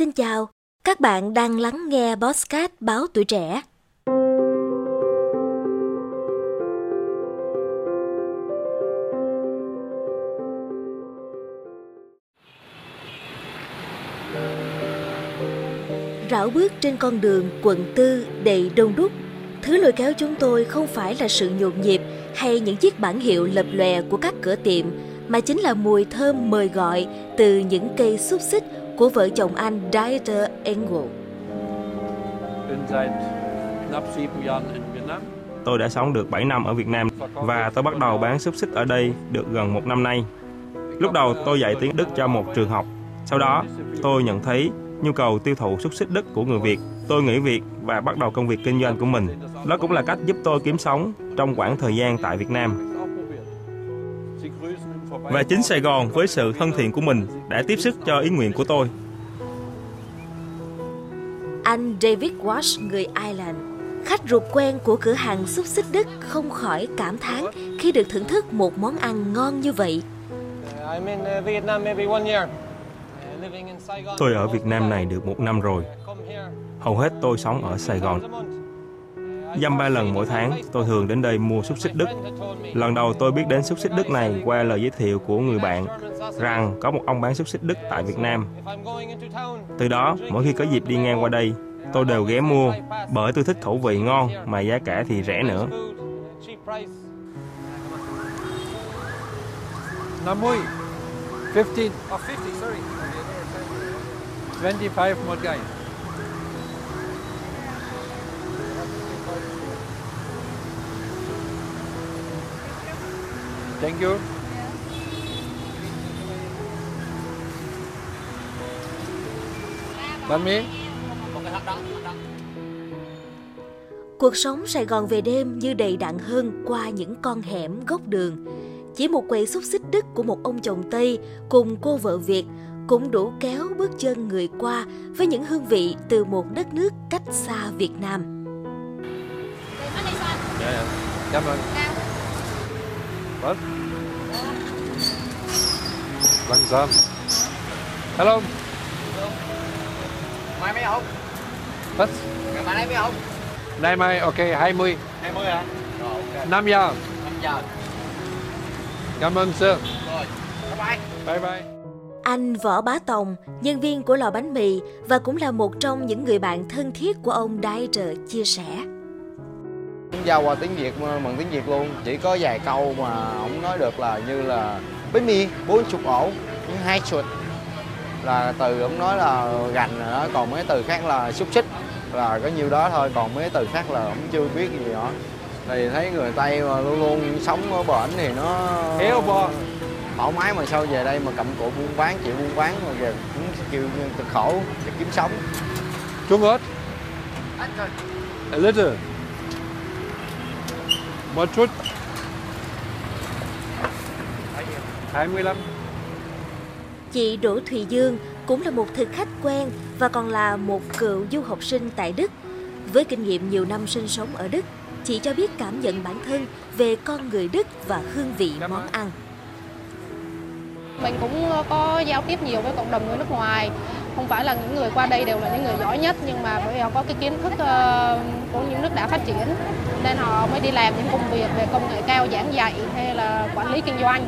Xin chào, các bạn đang lắng nghe Bosscat báo tuổi trẻ. Rảo bước trên con đường quận tư đầy đông đúc, thứ lôi kéo chúng tôi không phải là sự nhộn nhịp hay những chiếc bảng hiệu lập lòe của các cửa tiệm, mà chính là mùi thơm mời gọi từ những cây xúc xích của vợ chồng anh Dieter Engel. Tôi đã sống được 7 năm ở Việt Nam và tôi bắt đầu bán xúc xích ở đây được gần một năm nay. Lúc đầu tôi dạy tiếng Đức cho một trường học. Sau đó, tôi nhận thấy nhu cầu tiêu thụ xúc xích Đức của người Việt. Tôi nghỉ việc và bắt đầu công việc kinh doanh của mình. Đó cũng là cách giúp tôi kiếm sống trong khoảng thời gian tại Việt Nam. Và chính Sài Gòn với sự thân thiện của mình đã tiếp sức cho ý nguyện của tôi. Anh David Walsh, người Ireland, khách ruột quen của cửa hàng xúc xích Đức không khỏi cảm thán khi được thưởng thức một món ăn ngon như vậy. Tôi ở Việt Nam này được một năm rồi. Hầu hết tôi sống ở Sài Gòn. Dăm ba lần mỗi tháng, tôi thường đến đây mua xúc xích Đức. Lần đầu tôi biết đến xúc xích Đức này qua lời giới thiệu của người bạn rằng có một ông bán xúc xích Đức tại Việt Nam. Từ đó, mỗi khi có dịp đi ngang qua đây, tôi đều ghé mua bởi tôi thích khẩu vị ngon mà giá cả thì rẻ nữa. 50 15 oh 50 sorry 25 một cái. Thank you. Bánh mì. Cuộc sống Sài Gòn về đêm như đầy đặn hơn qua những con hẻm góc đường. Chỉ một quầy xúc xích Đức của một ông chồng Tây cùng cô vợ Việt cũng đủ kéo bước chân người qua với những hương vị từ một đất nước cách xa Việt Nam. Dạ, dạ. Cảm ơn. Vâng. Langsam. Hello. Mai mấy không? Was? Ngày mai lấy mấy không? Nay mai, ok, 20. 20 hả? Rồi ok. 5 giờ. 5 giờ. Cảm ơn sir. Rồi. Bye bye. Bye bye. Anh Võ Bá Tòng, nhân viên của lò bánh mì và cũng là một trong những người bạn thân thiết của ông Dieter chia sẻ. Giao qua tiếng Việt bằng tiếng Việt luôn, chỉ có vài câu mà không nói được là như là bánh mì bốn chục ổ, hai chuột là từ ông nói là gành rồi đó, còn mấy từ khác là xúc xích là có nhiêu đó thôi, còn mấy từ khác là ông chưa biết gì đó. Thì thấy người Tây mà luôn luôn sống ở bển thì nó Héo bo. thoải mái mà sao về đây mà cầm cụt buôn bán chịu buôn bán mà về cũng chịu cực khổ để kiếm sống Trung ớt. A little. Một chút. 25. Chị Đỗ Thùy Dương cũng là một thực khách quen và còn là một cựu du học sinh tại Đức. Với kinh nghiệm nhiều năm sinh sống ở Đức, chị cho biết cảm nhận bản thân về con người Đức và hương vị món ăn. Mình cũng có giao tiếp nhiều với cộng đồng người nước ngoài. Không phải là những người qua đây đều là những người giỏi nhất, nhưng mà bởi vì họ có cái kiến thức ờ, của những nước đã phát triển, nên họ mới đi làm những công việc về công nghệ cao giảng dạy hay là quản lý kinh doanh.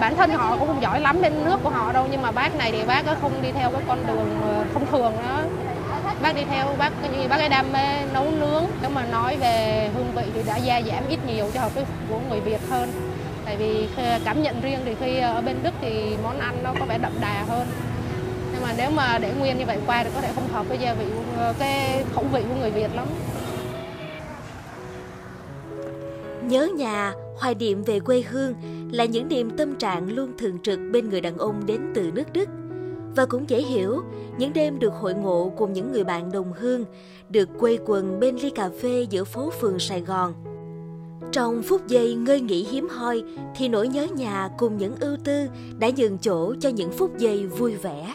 Bản thân họ cũng không giỏi lắm bên nước của họ đâu, nhưng mà bác này thì bác không đi theo cái con đường ờ, không thường đó. Bác đi theo bác như bác ấy đam mê nấu nướng. Nếu mà nói về hương vị thì đã gia giảm ít nhiều cho hợp với của người Việt hơn tại vì cảm nhận riêng thì khi ở bên Đức thì món ăn nó có vẻ đậm đà hơn nhưng mà nếu mà để nguyên như vậy qua thì có thể không hợp với gia vị ờ, cái khẩu vị của người Việt lắm Nhớ nhà, hoài niệm về quê hương là những niềm tâm trạng luôn thường trực bên người đàn ông đến từ nước Đức. Và cũng dễ hiểu, những đêm được hội ngộ cùng những người bạn đồng hương, được quây quần bên ly cà phê giữa phố phường Sài Gòn. Trong phút giây ngơi nghỉ hiếm hoi thì nỗi nhớ nhà cùng những ưu tư đã nhường chỗ cho những phút giây vui vẻ.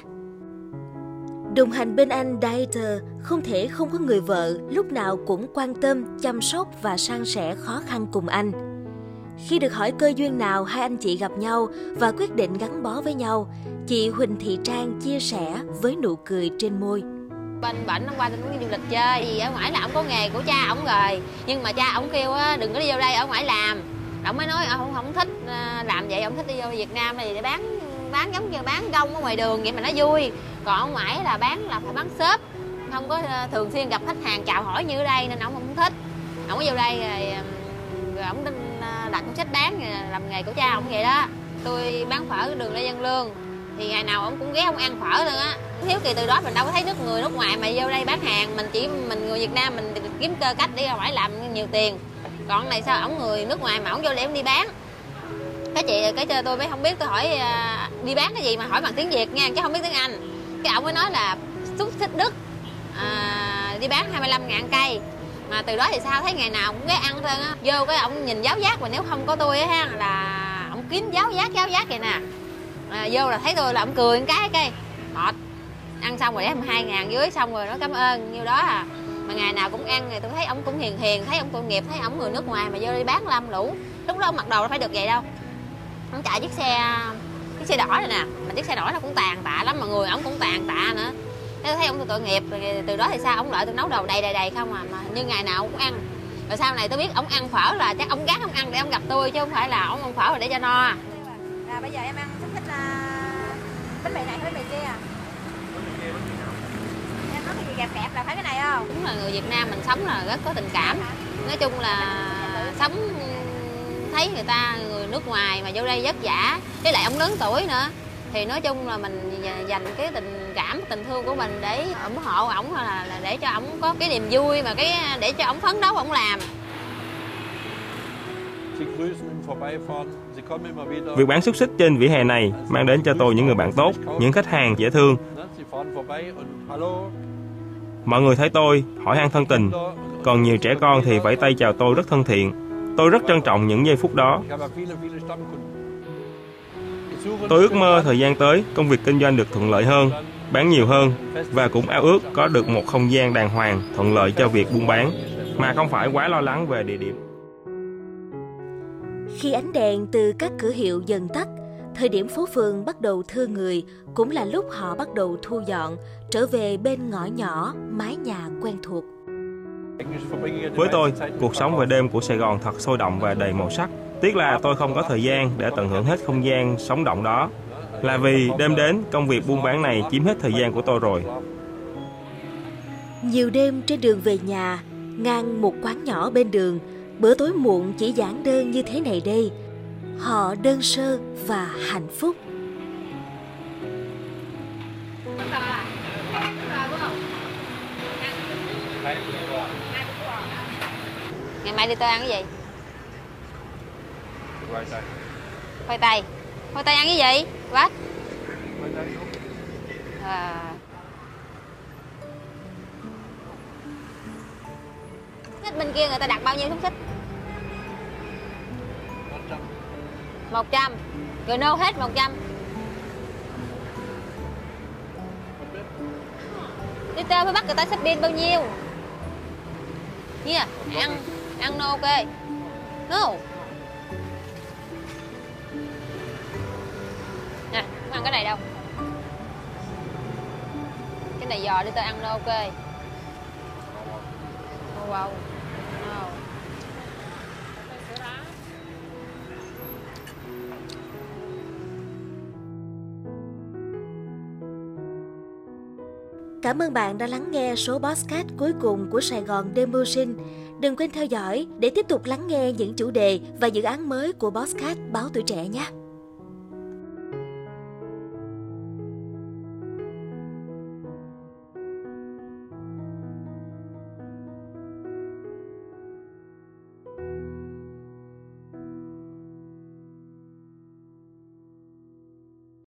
Đồng hành bên anh Dieter không thể không có người vợ lúc nào cũng quan tâm, chăm sóc và san sẻ khó khăn cùng anh. Khi được hỏi cơ duyên nào hai anh chị gặp nhau và quyết định gắn bó với nhau, chị Huỳnh Thị Trang chia sẻ với nụ cười trên môi. Bên bệnh hôm qua tôi muốn đi du lịch chơi vì ở ngoài là ông có nghề của cha ông rồi nhưng mà cha ông kêu á đừng có đi vô đây ở ngoài làm ông mới nói ờ, ông không thích ờ, làm vậy ông thích đi vô Việt Nam này để bán bán giống như bán gông ở ngoài đường vậy mà nó vui còn ở ngoài là bán là phải bán xếp không có ờ, thường xuyên gặp khách hàng chào hỏi như ở đây nên ông không thích. Ổng vô đây rồi, rồi ông ờ, đặt đặt sách bán làm nghề của cha ông vậy đó. Tôi bán phở đường Lê Văn Lương. Thì ngày nào ông cũng ghé ông ăn phở luôn á. Thiếu kỳ từ đó mình đâu có thấy nước người nước ngoài mà vô đây bán hàng. Mình chỉ mình người Việt Nam mình kiếm cơ cách đi ra ngoài làm nhiều tiền. Còn này sao ổng người nước ngoài mà ổng vô để ông đi bán. Cái chị cái chơi tôi mới không biết tôi hỏi ờ, đi bán cái gì mà hỏi bằng tiếng việt nha chứ không biết tiếng anh cái ông mới nói là xúc xích đức à, đi bán 25 ngàn cây. Mà từ đó thì sao? Thấy ngày nào cũng ghé ăn thôi á. Vô cái ông nhìn giáo giác mà nếu không có tôi á ha là ông kiếm giáo giác giáo giác vậy nè. À, vô là thấy tôi là ông cười một cái cái mệt ăn xong rồi để hai ngàn dưới xong rồi nó cảm ơn. Nhiêu đó à. Mà ngày nào cũng ăn thì tôi thấy ông cũng hiền hiền thấy ông tội nghiệp thấy ông người nước ngoài mà vô đi bán lâm lũ. Lúc đó ông mặc đồ nó phải được vậy đâu. Ông chạy chiếc xe chiếc xe đỏ này nè. Mà chiếc xe đỏ nó cũng tàn tạ lắm mà người ông cũng tàn tạ nữa. Thế thấy ông tội nghiệp rồi từ đó thì sao? Ông lợi tôi nấu đồ đầy đầy đầy không à mà như ngày nào cũng ăn. Rồi sau này tôi biết ông ăn phở là chắc ông gác ông ăn để ông gặp tôi chứ không phải là ông ăn phở rồi để cho no. Rồi bây giờ em ăn thích thích là bánh mì này hay bánh mì kia à? Em nói cái gì kẹp kẹp là phải cái này không? Đúng là người Việt Nam mình sống là rất có tình cảm. Nói chung là sống thấy người ta người nước ngoài mà vô đây vất vả. Với lại ông lớn tuổi nữa. Thì nói chung là mình dành cái tình cảm tình thương của mình để ủng hộ ổng là, là để cho ổng có cái niềm vui mà cái để cho ổng phấn đấu ổng làm. Việc bán xúc xích trên vỉa hè này mang đến cho tôi những người bạn tốt, những khách hàng dễ thương. Mọi người thấy tôi, hỏi han thân tình, còn nhiều trẻ con thì vẫy tay chào tôi rất thân thiện. Tôi rất trân trọng những giây phút đó. Tôi ước mơ thời gian tới công việc kinh doanh được thuận lợi hơn, bán nhiều hơn và cũng ao ước có được một không gian đàng hoàng thuận lợi cho việc buôn bán mà không phải quá lo lắng về địa điểm. Khi ánh đèn từ các cửa hiệu dần tắt, thời điểm phố phường bắt đầu thưa người cũng là lúc họ bắt đầu thu dọn, trở về bên ngõ nhỏ, mái nhà quen thuộc. Với tôi, cuộc sống về đêm của Sài Gòn thật sôi động và đầy màu sắc. Tiếc là tôi không có thời gian để tận hưởng hết không gian sống động đó. Là vì đêm đến, công việc buôn bán này chiếm hết thời gian của tôi rồi. Nhiều đêm trên đường về nhà, ngang một quán nhỏ bên đường, bữa tối muộn chỉ giản đơn như thế này đây. Họ đơn sơ và hạnh phúc. Ngày mai đi tôi ăn cái gì? Khoai tây. Khoai tây. Khoai tây ăn cái gì? Quá à. xích bên kia người ta đặt bao nhiêu xúc xích? Một trăm. Rồi nô hết một trăm. Đi tơ phải bắt người ta xếp pin bao nhiêu yeah, ăn ăn no ok. No. Nè không ăn cái này đâu? Cái này giò đi tao ăn no ok. Oh, wow. Cảm ơn bạn đã lắng nghe số podcast cuối cùng của Sài Gòn Demo Sinh, Đừng quên theo dõi để tiếp tục lắng nghe những chủ đề và dự án mới của Bosscat Báo Tuổi Trẻ nhé.